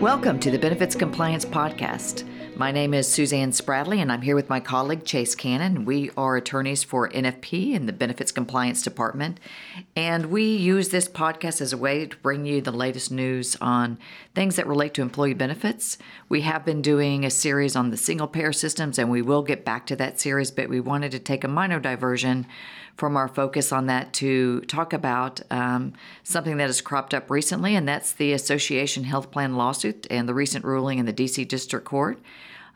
Welcome to the Benefits Compliance Podcast. My name is Suzanne Spradley, and I'm here with my colleague Chase Cannon. We are attorneys for NFP in the Benefits Compliance Department, and we use this podcast as a way to bring you the latest news on things that relate to employee benefits. We have been doing a series on the single payer systems, and we will get back to that series, but we wanted to take a minor diversion from our focus on that to talk about um, something that has cropped up recently, and that's the Association Health Plan lawsuit and the recent ruling in the DC District Court.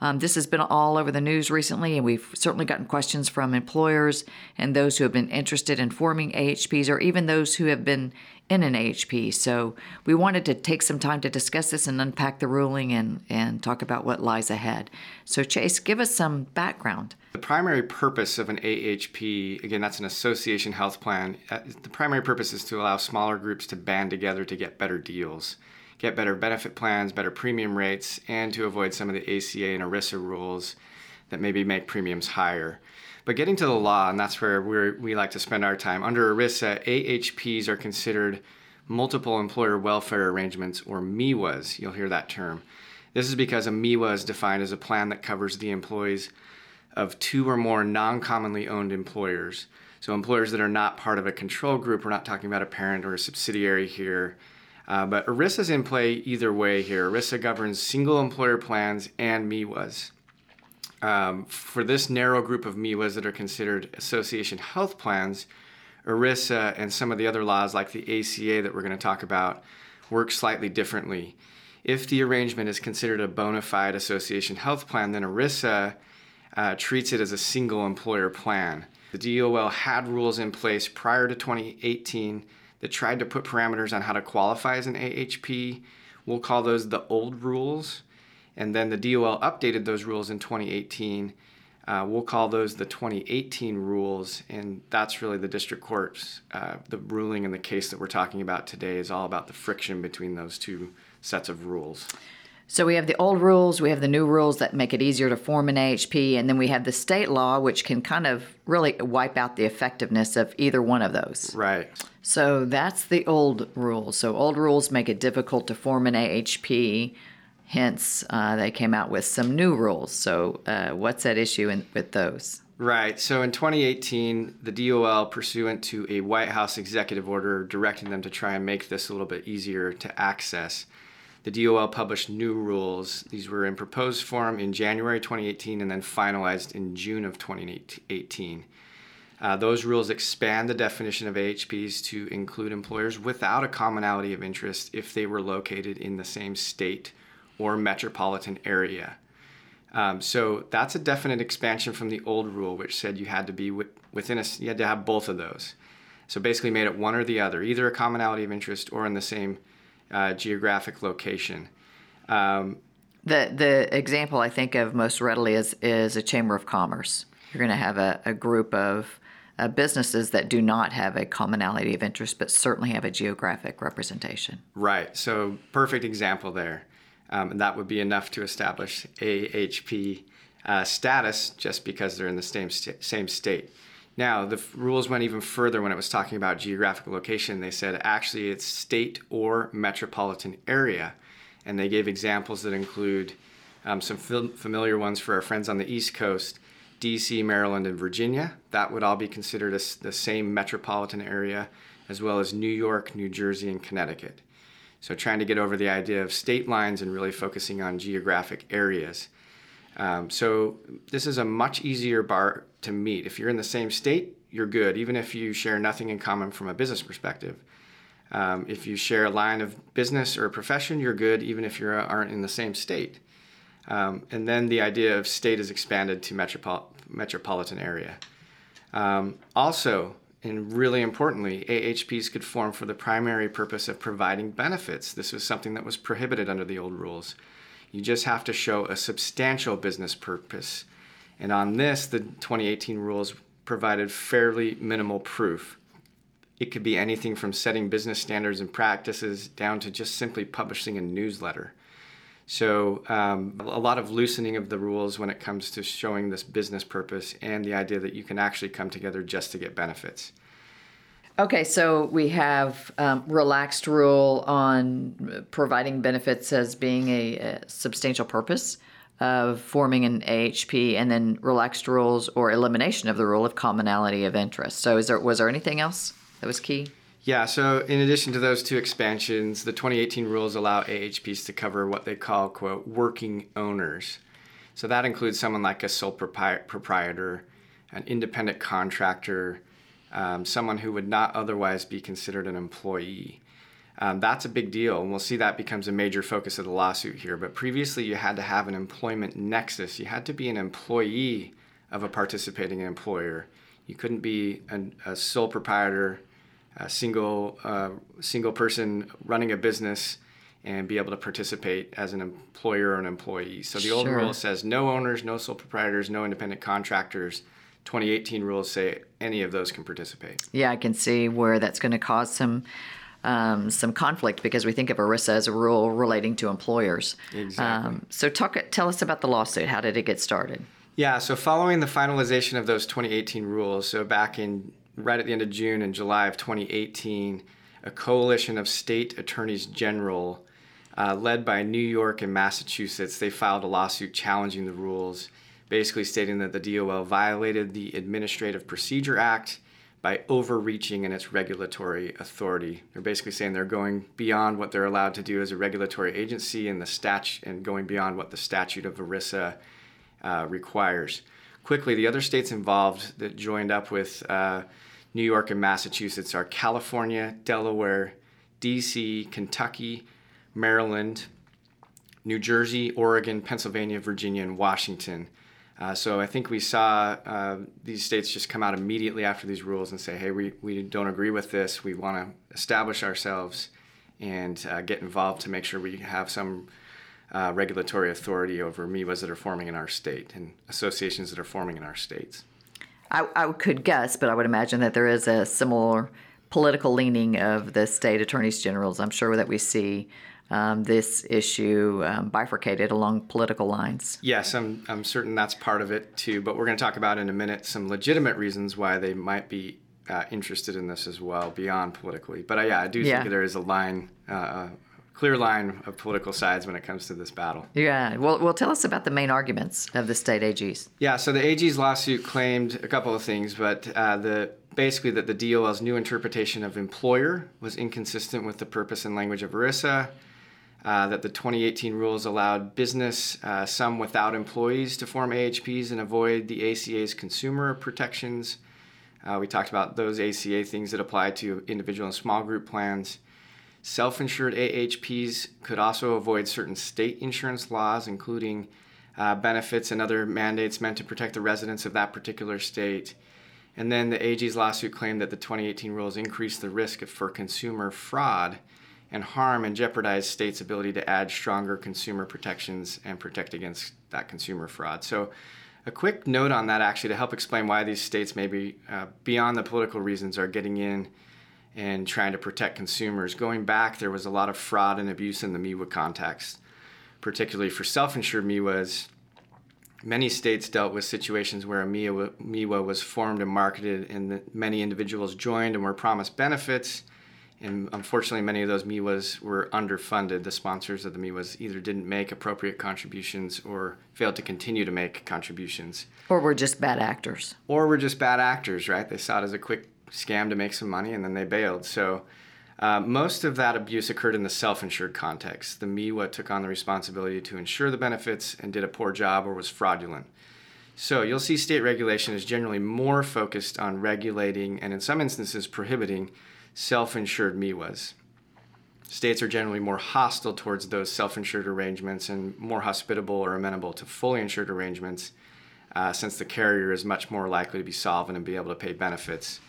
Um, this has been all over the news recently, and we've certainly gotten questions from employers and those who have been interested in forming AHPs or even those who have been in an AHP. So we wanted to take some time to discuss this and unpack the ruling and, and talk about what lies ahead. So, Chase, give us some background. The primary purpose of an AHP, again, that's an association health plan, uh, the primary purpose is to allow smaller groups to band together to get better deals, get better benefit plans, better premium rates, and to avoid some of the ACA and ERISA rules that maybe make premiums higher. But getting to the law, and that's where we we like to spend our time, under ERISA, AHPs are considered multiple employer welfare arrangements, or MEWAs. You'll hear that term. This is because a MEWA is defined as a plan that covers the employees of two or more non commonly owned employers. So, employers that are not part of a control group, we're not talking about a parent or a subsidiary here. Uh, but ERISA is in play either way here. ERISA governs single employer plans and MEWAs. Um, for this narrow group of MEWAs that are considered association health plans, ERISA and some of the other laws like the ACA that we're going to talk about work slightly differently. If the arrangement is considered a bona fide association health plan, then ERISA uh, treats it as a single employer plan. The DOL had rules in place prior to 2018 that tried to put parameters on how to qualify as an AHP. We'll call those the old rules. And then the DOL updated those rules in 2018. Uh, we'll call those the 2018 rules, and that's really the district court's uh, the ruling in the case that we're talking about today is all about the friction between those two sets of rules. So we have the old rules, we have the new rules that make it easier to form an AHP, and then we have the state law, which can kind of really wipe out the effectiveness of either one of those. Right. So that's the old rules. So old rules make it difficult to form an AHP. Hence, uh, they came out with some new rules. So, uh, what's that issue in, with those? Right. So in 2018, the DOL, pursuant to a White House executive order directing them to try and make this a little bit easier to access, the DOL published new rules. These were in proposed form in January 2018 and then finalized in June of 2018. Uh, those rules expand the definition of AHPs to include employers without a commonality of interest if they were located in the same state or metropolitan area. Um, so that's a definite expansion from the old rule, which said you had to be within a, you had to have both of those. So basically, made it one or the other, either a commonality of interest or in the same uh, geographic location. Um, the the example I think of most readily is is a chamber of commerce. You're going to have a, a group of uh, businesses that do not have a commonality of interest, but certainly have a geographic representation. Right. So perfect example there, um, and that would be enough to establish AHP uh, status just because they're in the same st- same state. Now, the f- rules went even further when it was talking about geographic location. They said actually it's state or metropolitan area. And they gave examples that include um, some fil- familiar ones for our friends on the East Coast DC, Maryland, and Virginia. That would all be considered as the same metropolitan area, as well as New York, New Jersey, and Connecticut. So, trying to get over the idea of state lines and really focusing on geographic areas. Um, so this is a much easier bar to meet. If you're in the same state, you're good, even if you share nothing in common from a business perspective. Um, if you share a line of business or a profession, you're good, even if you aren't in the same state. Um, and then the idea of state is expanded to metropol- metropolitan area. Um, also, and really importantly, AHPs could form for the primary purpose of providing benefits. This was something that was prohibited under the old rules. You just have to show a substantial business purpose. And on this, the 2018 rules provided fairly minimal proof. It could be anything from setting business standards and practices down to just simply publishing a newsletter. So, um, a lot of loosening of the rules when it comes to showing this business purpose and the idea that you can actually come together just to get benefits. Okay, so we have um, relaxed rule on providing benefits as being a, a, substantial purpose of forming an AHP, and then relaxed rules or elimination of the rule of commonality of interest. So, is there was there anything else that was key? Yeah, so in addition to those two expansions, the 2018 rules allow AHPs to cover what they call, quote, working owners. So that includes someone like a sole proprietor, an independent contractor, um, someone who would not otherwise be considered an employee. Um, that's a big deal, and we'll see that becomes a major focus of the lawsuit here. But previously, you had to have an employment nexus. You had to be an employee of a participating employer. You couldn't be an, a sole proprietor, a single uh, single person running a business, and be able to participate as an employer or an employee. So the sure. old rule says no owners, no sole proprietors, no independent contractors. 2018 rules say any of those can participate. Yeah, I can see where that's going to cause some um, some conflict because we think of ERISA as a rule relating to employers. Exactly. Um, so talk, tell us about the lawsuit. How did it get started? Yeah, so following the finalization of those 2018 rules, so back in right at the end of June and July of 2018, a coalition of state attorneys general, uh, led by New York and Massachusetts, they filed a lawsuit challenging the rules, basically stating that the DOL violated the Administrative Procedure Act by overreaching in its regulatory authority. They're basically saying they're going beyond what they're allowed to do as a regulatory agency and the statute and going beyond what the statute of ERISA uh, requires. Quickly, the other states involved that joined up with uh, New York and Massachusetts are California, Delaware, DC, Kentucky, Maryland, New Jersey, Oregon, Pennsylvania, Virginia, and Washington. Uh, so I think we saw uh, these states just come out immediately after these rules and say, hey, we, we don't agree with this. We want to establish ourselves and uh, get involved to make sure we have some uh, regulatory authority over MEWAs that are forming in our state and associations that are forming in our states. I, I could guess, but I would imagine that there is a similar political leaning of the state attorneys generals. I'm sure that we see um, this issue um, bifurcated along political lines. Yes, I'm, I'm certain that's part of it too. But we're going to talk about in a minute some legitimate reasons why they might be uh, interested in this as well, beyond politically. But uh, yeah, I do yeah. think there is a line, uh, a clear line of political sides when it comes to this battle. Yeah. Well, well, tell us about the main arguments of the state AGs. Yeah. So the AG's lawsuit claimed a couple of things, but uh, the basically that the DOL's new interpretation of employer was inconsistent with the purpose and language of ERISA uh, that the 2018 rules allowed business, uh, some without employees, to form AHPs and avoid the ACA's consumer protections. Uh, we talked about those ACA things that apply to individual and small group plans. Self insured AHPs could also avoid certain state insurance laws, including uh, benefits and other mandates meant to protect the residents of that particular state. And then the AG's lawsuit claimed that the 2018 rules increased the risk for consumer fraud and harm and jeopardize states' ability to add stronger consumer protections and protect against that consumer fraud. So, a quick note on that actually to help explain why these states, maybe uh, beyond the political reasons, are getting in and trying to protect consumers. Going back, there was a lot of fraud and abuse in the MEWA context, particularly for self insured MEWAs. Many states dealt with situations where a MEWA was formed and marketed, and many individuals joined and were promised benefits and unfortunately, many of those MEWAs were underfunded. The sponsors of the MEWAs either didn't make appropriate contributions or failed to continue to make contributions. Or were just bad actors. Or were just bad actors, right? They saw it as a quick scam to make some money and then they bailed. So uh, most of that abuse occurred in the self insured context. The MEWA took on the responsibility to insure the benefits and did a poor job or was fraudulent. So you'll see state regulation is generally more focused on regulating and, in some instances, prohibiting self insured MEWAs. States are generally more hostile towards those self insured arrangements and more hospitable or amenable to fully insured arrangements uh, since the carrier is much more likely to be solvent and be able to pay benefits.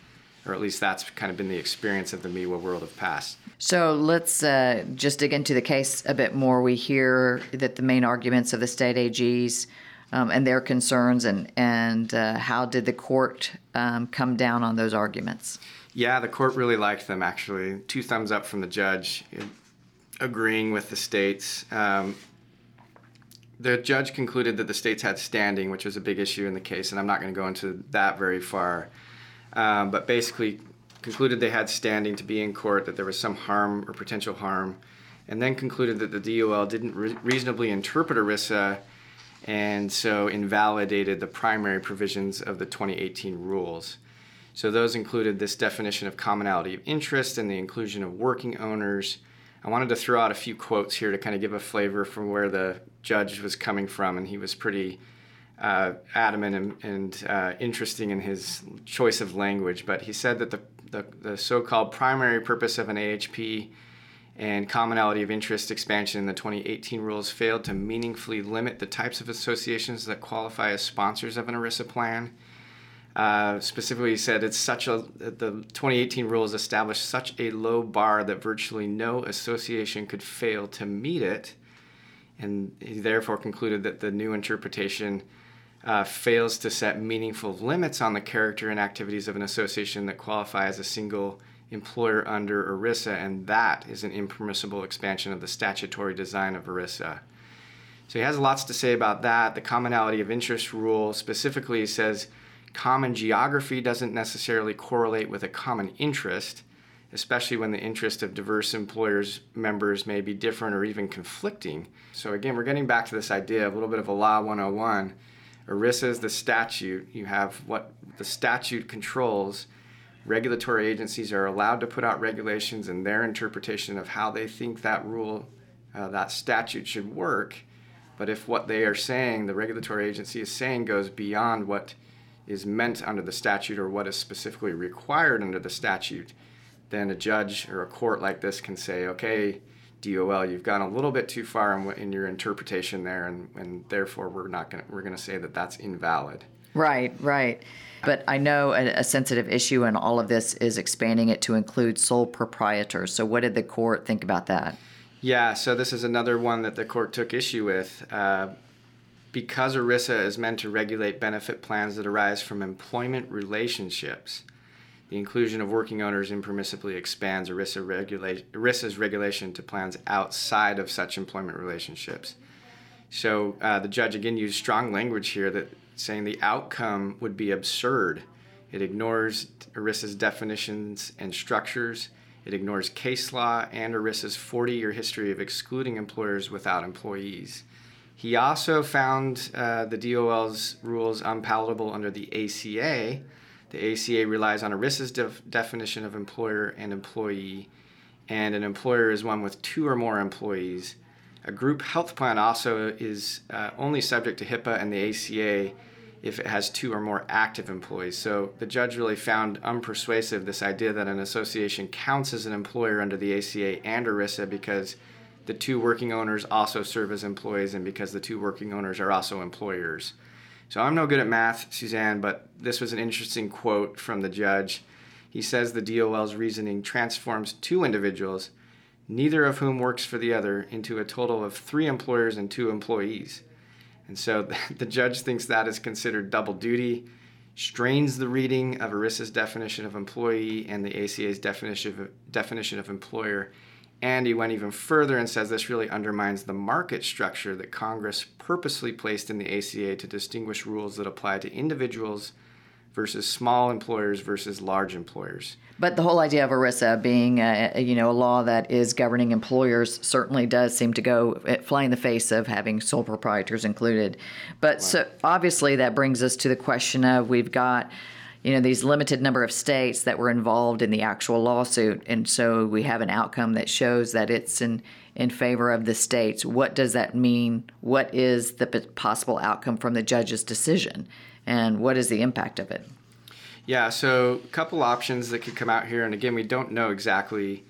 Or at least that's kind of been the experience of the MEWA world of past. So let's uh, just dig into the case a bit more. We hear that the main arguments of the state AGs um, and their concerns, and and uh, how did the court um, come down on those arguments? Yeah, the court really liked them actually. Two thumbs up from the judge, agreeing with the states. Um, the judge concluded that the states had standing, which was a big issue in the case, and I'm not going to go into that very far. Um, but basically, concluded they had standing to be in court, that there was some harm or potential harm, and then concluded that the DOL didn't re- reasonably interpret ERISA and so invalidated the primary provisions of the 2018 rules. So those included this definition of commonality of interest and the inclusion of working owners. I wanted to throw out a few quotes here to kind of give a flavor from where the judge was coming from, and he was pretty uh, adamant and, and uh, interesting in his choice of language. But he said that the, the, the so called primary purpose of an AHP and commonality of interest expansion in the 2018 rules failed to meaningfully limit the types of associations that qualify as sponsors of an ERISA plan. Uh, specifically, he said it's such a the 2018 rules established such a low bar that virtually no association could fail to meet it, and he therefore concluded that the new interpretation uh, fails to set meaningful limits on the character and activities of an association that qualify as a single employer under ERISA, and that is an impermissible expansion of the statutory design of ERISA. So he has lots to say about that. The commonality of interest rule specifically says common geography doesn't necessarily correlate with a common interest, especially when the interest of diverse employers members may be different or even conflicting. So again, we're getting back to this idea of a little bit of a law 101. ERISA is the statute. You have what the statute controls regulatory agencies are allowed to put out regulations and their interpretation of how they think that rule, uh, that statute should work. But if what they are saying, the regulatory agency is saying, goes beyond what is meant under the statute or what is specifically required under the statute, then a judge or a court like this can say, okay, DOL, you've gone a little bit too far in, in your interpretation there, and, and therefore we're not going we're going to say that that's invalid. Right, right. But I know a, a, sensitive issue in all of this is expanding it to include sole proprietors. So, what did the court think about that? Yeah, so this is another one that the court took issue with. Uh, because ERISA is meant to regulate benefit plans that arise from employment relationships, the inclusion of working owners impermissibly expands ERISA regula- ERISA's regulation to plans outside of such employment relationships. So uh, the judge again used strong language here that saying the outcome would be absurd. It ignores ERISA's definitions and structures. It ignores case law and ERISA's 40 year history of excluding employers without employees. He also found uh, the DOL's rules unpalatable under the ACA. The ACA relies on ERISA's def- definition of employer and employee, and an employer is one with two or more employees. A group health plan also is uh, only subject to HIPAA and the ACA if it has two or more active employees. So the judge really found unpersuasive this idea that an association counts as an employer under the ACA and ERISA because the two working owners also serve as employees and because the two working owners are also employers. So I'm no good at math, Suzanne, but this was an interesting quote from the judge. He says the DOL's reasoning transforms two individuals, neither of whom works for the other, into a total of three employers and two employees. And so the judge thinks that is considered double duty, strains the reading of ERISA's definition of employee and the ACA's definition of, definition of employer. And he went even further and says this really undermines the market structure that Congress purposely placed in the ACA to distinguish rules that apply to individuals versus small employers versus large employers. But the whole idea of ERISA being, a, you know, a law that is governing employers certainly does seem to go eh, fly in the face of having sole proprietors included. But right. so obviously that brings us to the question of we've got you know these limited number of states that were involved in the actual lawsuit and so we have an outcome that shows that it's in in favor of the states what does that mean what is the possible outcome from the judge's decision and what is the impact of it? Yeah, so a couple options that could come out here, and again, we don't know exactly,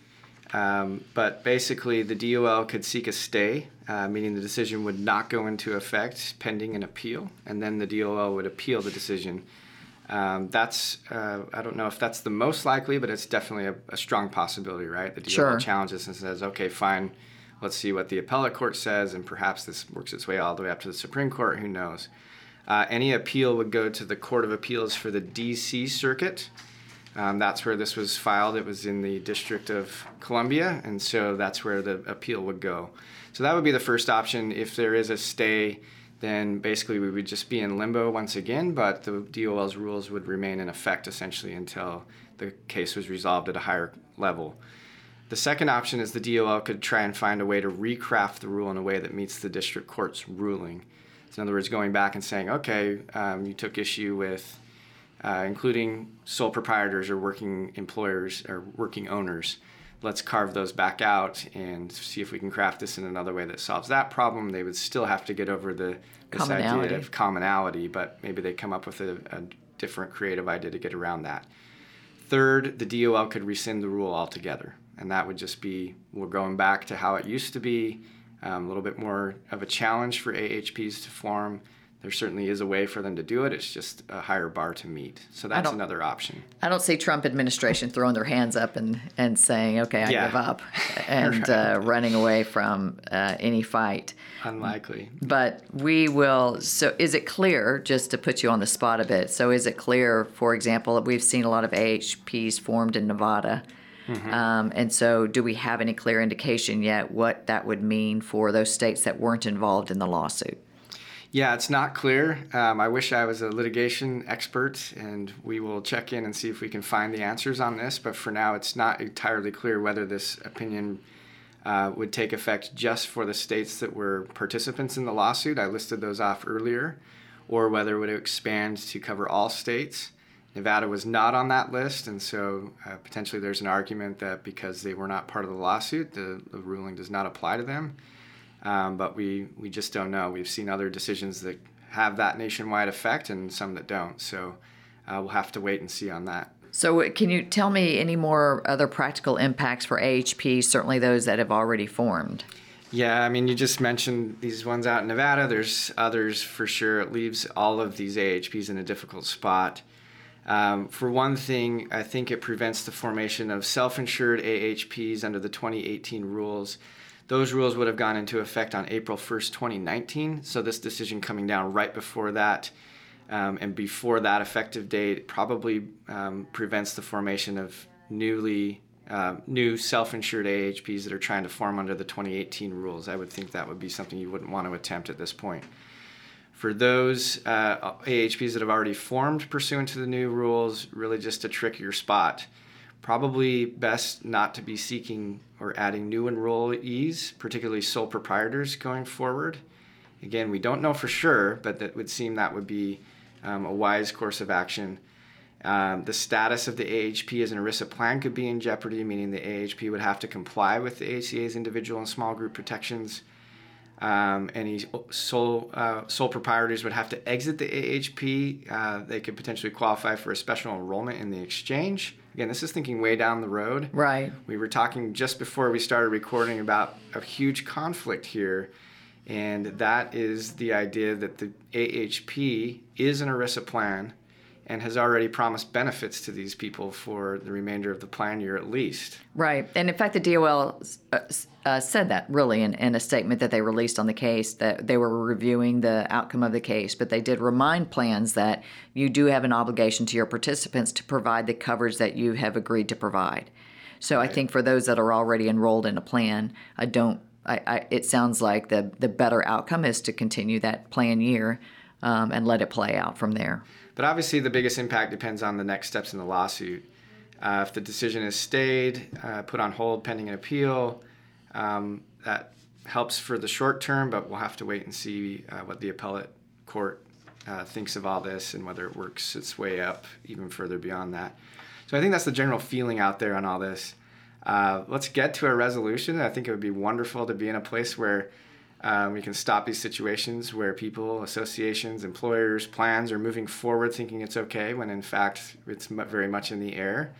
um, but basically the DOL could seek a stay, uh, meaning the decision would not go into effect pending an appeal, and then the DOL would appeal the decision. Um, that's uh, I don't know if that's the most likely, but it's definitely a, a strong possibility, right? The DOL sure. challenges and says, okay, fine, let's see what the appellate court says, and perhaps this works its way all the way up to the Supreme Court. Who knows? Uh, any appeal would go to the Court of Appeals for the D.C. Circuit. Um, that's where this was filed. It was in the District of Columbia, and so that's where the appeal would go. So that would be the first option. If there is a stay, then basically we would just be in limbo once again, but the DOL's rules would remain in effect essentially until the case was resolved at a higher level. The second option is the DOL could try and find a way to recraft the rule in a way that meets the district court's ruling. So, in other words, going back and saying, okay, um, you took issue with uh, including sole proprietors or working employers or working owners. Let's carve those back out and see if we can craft this in another way that solves that problem. They would still have to get over the this idea of commonality, but maybe they come up with a, a different creative idea to get around that. Third, the DOL could rescind the rule altogether, and that would just be we're going back to how it used to be, um, a little bit more of a challenge for AHPs to form there certainly is a way for them to do it. It's just a higher bar to meet. So that's another option. I don't see Trump administration throwing their hands up and, and saying, okay, I yeah. give up and right. uh, running away from uh, any fight. Unlikely. But we will. So is it clear, just to put you on the spot a bit, so is it clear, for example, that we've seen a lot of AHPs formed in Nevada? Mm-hmm. Um, and so, do we have any clear indication yet what that would mean for those states that weren't involved in the lawsuit? Yeah, it's not clear. Um, I wish I was a litigation expert, and we will check in and see if we can find the answers on this. But for now, it's not entirely clear whether this opinion uh, would take effect just for the states that were participants in the lawsuit. I listed those off earlier, or whether it would expand to cover all states. Nevada was not on that list, and so uh, potentially there's an argument that because they were not part of the lawsuit, the, the ruling does not apply to them um, but we, we just don't know. We've seen other decisions that have that nationwide effect and some that don't. So uh, we'll have to wait and see on that. So, can you tell me any more other practical impacts for AHP, certainly those that have already formed? Yeah, I mean, you just mentioned these ones out in Nevada. There's others for sure. It leaves all of these AHPs in a difficult spot. Um, for one thing, I think it prevents the formation of self insured AHPs under the 2018 rules those rules would have gone into effect on April 1st, 2019. So this decision coming down right before that um, and before that effective date probably um, prevents the formation of newly uh, new self-insured AHPs that are trying to form under the 2018 rules. I would think that would be something you wouldn't want to attempt at this point. For those uh, AHPs that have already formed pursuant to the new rules, really just a trickier spot probably best not to be seeking or adding new enrollees, particularly sole proprietors going forward. Again, we don't know for sure, but that would seem that would be um, a wise course of action. Um, the status of the AHP as an ERISA plan could be in jeopardy, meaning the AHP would have to comply with the ACA's individual and small group protections. Um, any sole uh, sole proprietors would have to exit the AHP. Uh, they could potentially qualify for a special enrollment in the exchange. Again, this is thinking way down the road. Right. We were talking just before we started recording about a huge conflict here, and that is the idea that the AHP is an ERISA plan and has already promised benefits to these people for the remainder of the plan year at least. Right. And in fact, the DOL uh, uh, said that really in, in, a statement that they released on the case that they were reviewing the outcome of the case, but they did remind plans that you do have an obligation to your participants to provide the coverage that you have agreed to provide. So right. I think for those that are already enrolled in a plan, I don't. I, I, it sounds like the the better outcome is to continue that plan year um, and let it play out from there. But obviously, the biggest impact depends on the next steps in the lawsuit. Uh, if the decision is stayed, uh, put on hold pending an appeal, um, that helps for the short term, but we'll have to wait and see uh, what the appellate court uh, thinks of all this and whether it works its way up even further beyond that. So I think that's the general feeling out there on all this. Uh, let's get to a resolution. I think it would be wonderful to be in a place where um, we can stop these situations where people, associations, employers, plans are moving forward thinking it's okay when in fact it's very much in the air.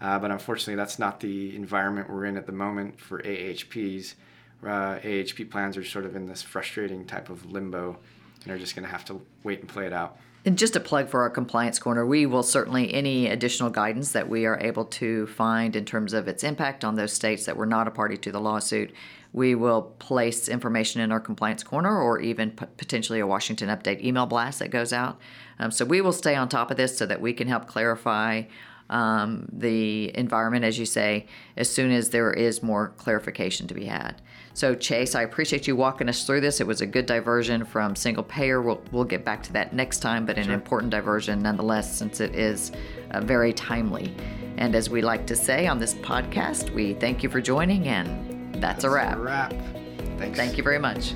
Uh, but unfortunately, that's not the environment we're in at the moment for AHPs. Uh, AHP plans are sort of in this frustrating type of limbo and are just going to have to wait and play it out. And just a plug for our compliance corner, we will certainly any additional guidance that we are able to find in terms of its impact on those states that were not a party to the lawsuit we will place information in our compliance corner or even p- potentially a Washington Update email blast that goes out. Um, so we will stay on top of this so that we can help clarify um, the environment, as you say, as soon as there is more clarification to be had. So, Chase, I appreciate you walking us through this. It was a good diversion from single payer. We'll, we'll get back to that next time, but an sure. important diversion nonetheless, since it is uh, very timely. And as we like to say on this podcast, we thank you for joining, and that's, that's a wrap. A wrap. Thanks. Thank you very much.